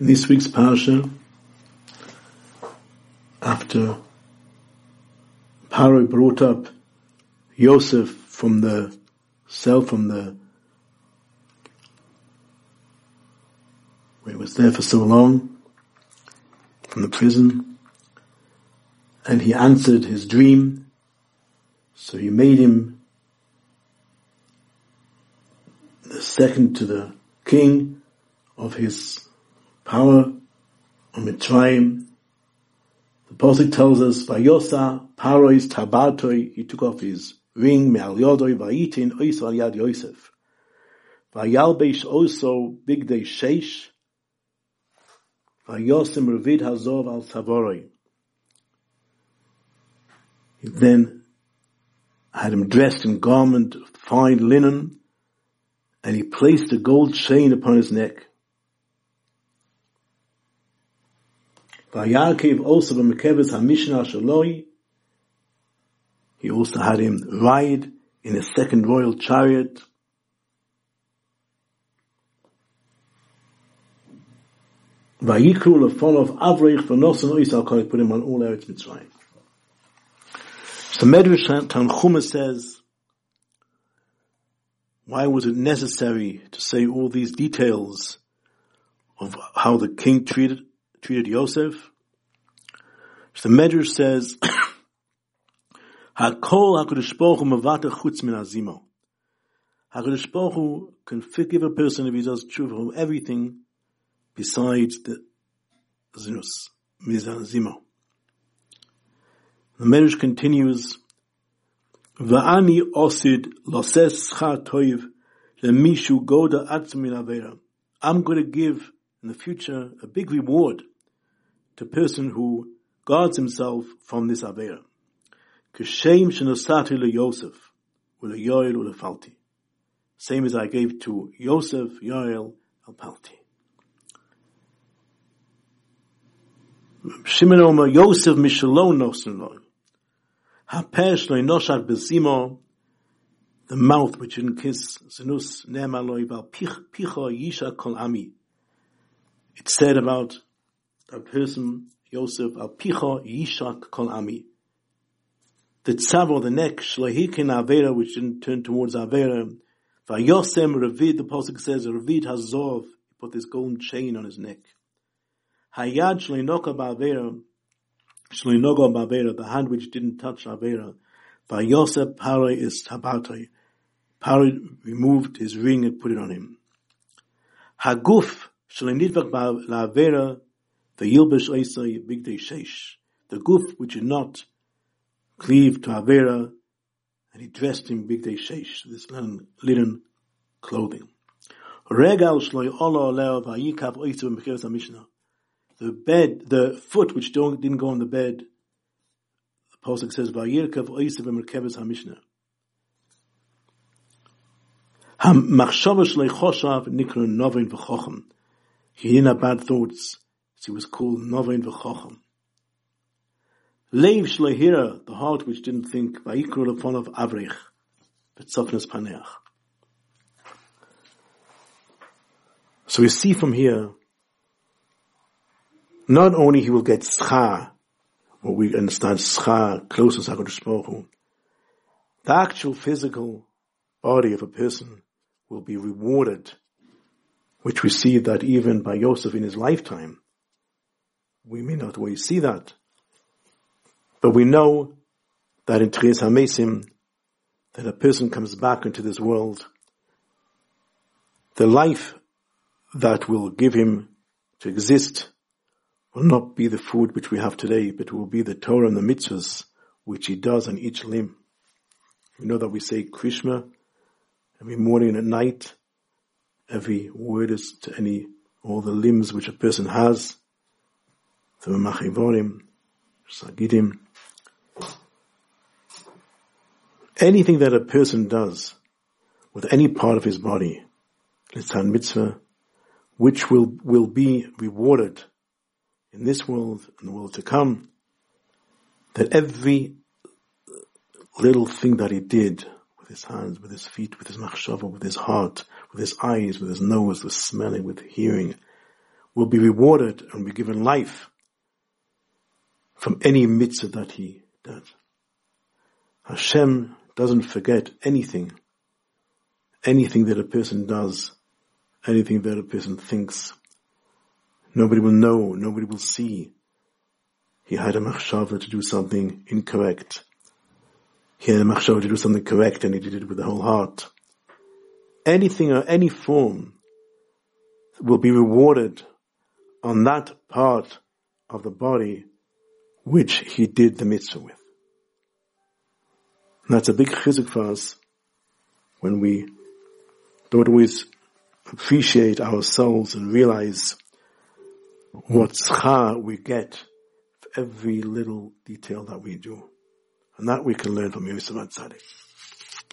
In this week's parsha, after Paro brought up Yosef from the cell, from the where he was there for so long, from the prison, and he answered his dream, so he made him the second to the king of his power on Mitzrayim. The Pasuk tells us, Vayosa Parois Tabatoi, he took off his ring, Me'al Yodoi, Vayitin, Ois Yad Yosef. Vayalbesh also Big Day Sheish, Vayosim Ravid Hazov Al Savoroi. He then had him dressed in garment of fine linen, and he placed a gold chain upon his neck. Vayarkev also b'mekeves hamishna shaloi. He also had him ride in a second royal chariot. Vayikru lefon of Avreich v'nosan oisal kol put him on all Eretz Mitzrayim. So Medrash Tanchuma says, why was it necessary to say all these details of how the king treated treated Yosef. So the Medrash says, Hakol HaKadosh Baruch Hu mevata chutz min azimo. HaKadosh Baruch Hu can forgive a person if he does true from everything besides the zinus, mizazimo. The Medrash continues, Va'ani osid loses schar toiv lemishu goda atzmin avera. I'm going to give in the future a big reward to a person who guards himself from this Avera. Kishem shenosati le Yosef, ule. Same as I gave to Yosef, Yoel, and Palti. Shimon Omer Yosef Mishalon Nosen Lo. Hapesh lo noshat bezimo, the mouth which didn't kiss Zenus Nema lo picha yisha kol ami. It said about a person, Yosef, al picha yishak kol ami. The tzavo, the neck, shlehikin avera, which didn't turn towards avera. Vayosem revid, the pasuk says, revid hazov, he put this golden chain on his neck. Hayad shlenoka ba'avera, shlenoka ba'avera, the hand which didn't touch avera. Vayosef pare is tabatoi. Pare removed his ring and put it on him. Haguf, the guf which did not cleave to avera, and he dressed in big day sheish, this linen, linen clothing. The bed, the foot which don't, didn't go on the bed, the Pasuk says, vayirkav oisu b'mecheres ha-mishnah. Hamachshava shloi choshav novin. He didn't have bad thoughts. He was called Novain V'Chochem. Leiv Shlehira, the heart which didn't think, Vayikru of Avrich, V'Tzofnes Paneach. So we see from here, not only he will get schar, what we understand schar, closeness HaKadosh Baruch the actual physical body of a person will be rewarded which we see that even by Yosef in his lifetime. We may not always see that. But we know that in Tchias HaMesim, that a person comes back into this world, the life that will give him to exist will not be the food which we have today, but will be the Torah and the mitzvahs which he does on each limb. We know that we say Krishma every morning and at night, every word is to any, all the limbs which a person has. The machivorim, sagidim. Anything that a person does with any part of his body, litzan mitzvah, which will, will be rewarded in this world and the world to come, that every little thing that he did with his hands, with his feet, with his machshava, with his heart, with his eyes, with his nose, with smelling, with hearing, will be rewarded and be given life from any mitzvah that he does. Hashem doesn't forget anything, anything that a person does, anything that a person thinks. Nobody will know, nobody will see. He had a machshava to do something incorrect. He had a machshava to do something correct and he did it with the whole heart. Anything or any form will be rewarded on that part of the body which he did the mitzvah with. And that's a big chizuk for us when we don't always appreciate ourselves and realize what schar we get for every little detail that we do. And that we can learn from Yosef Atzadik.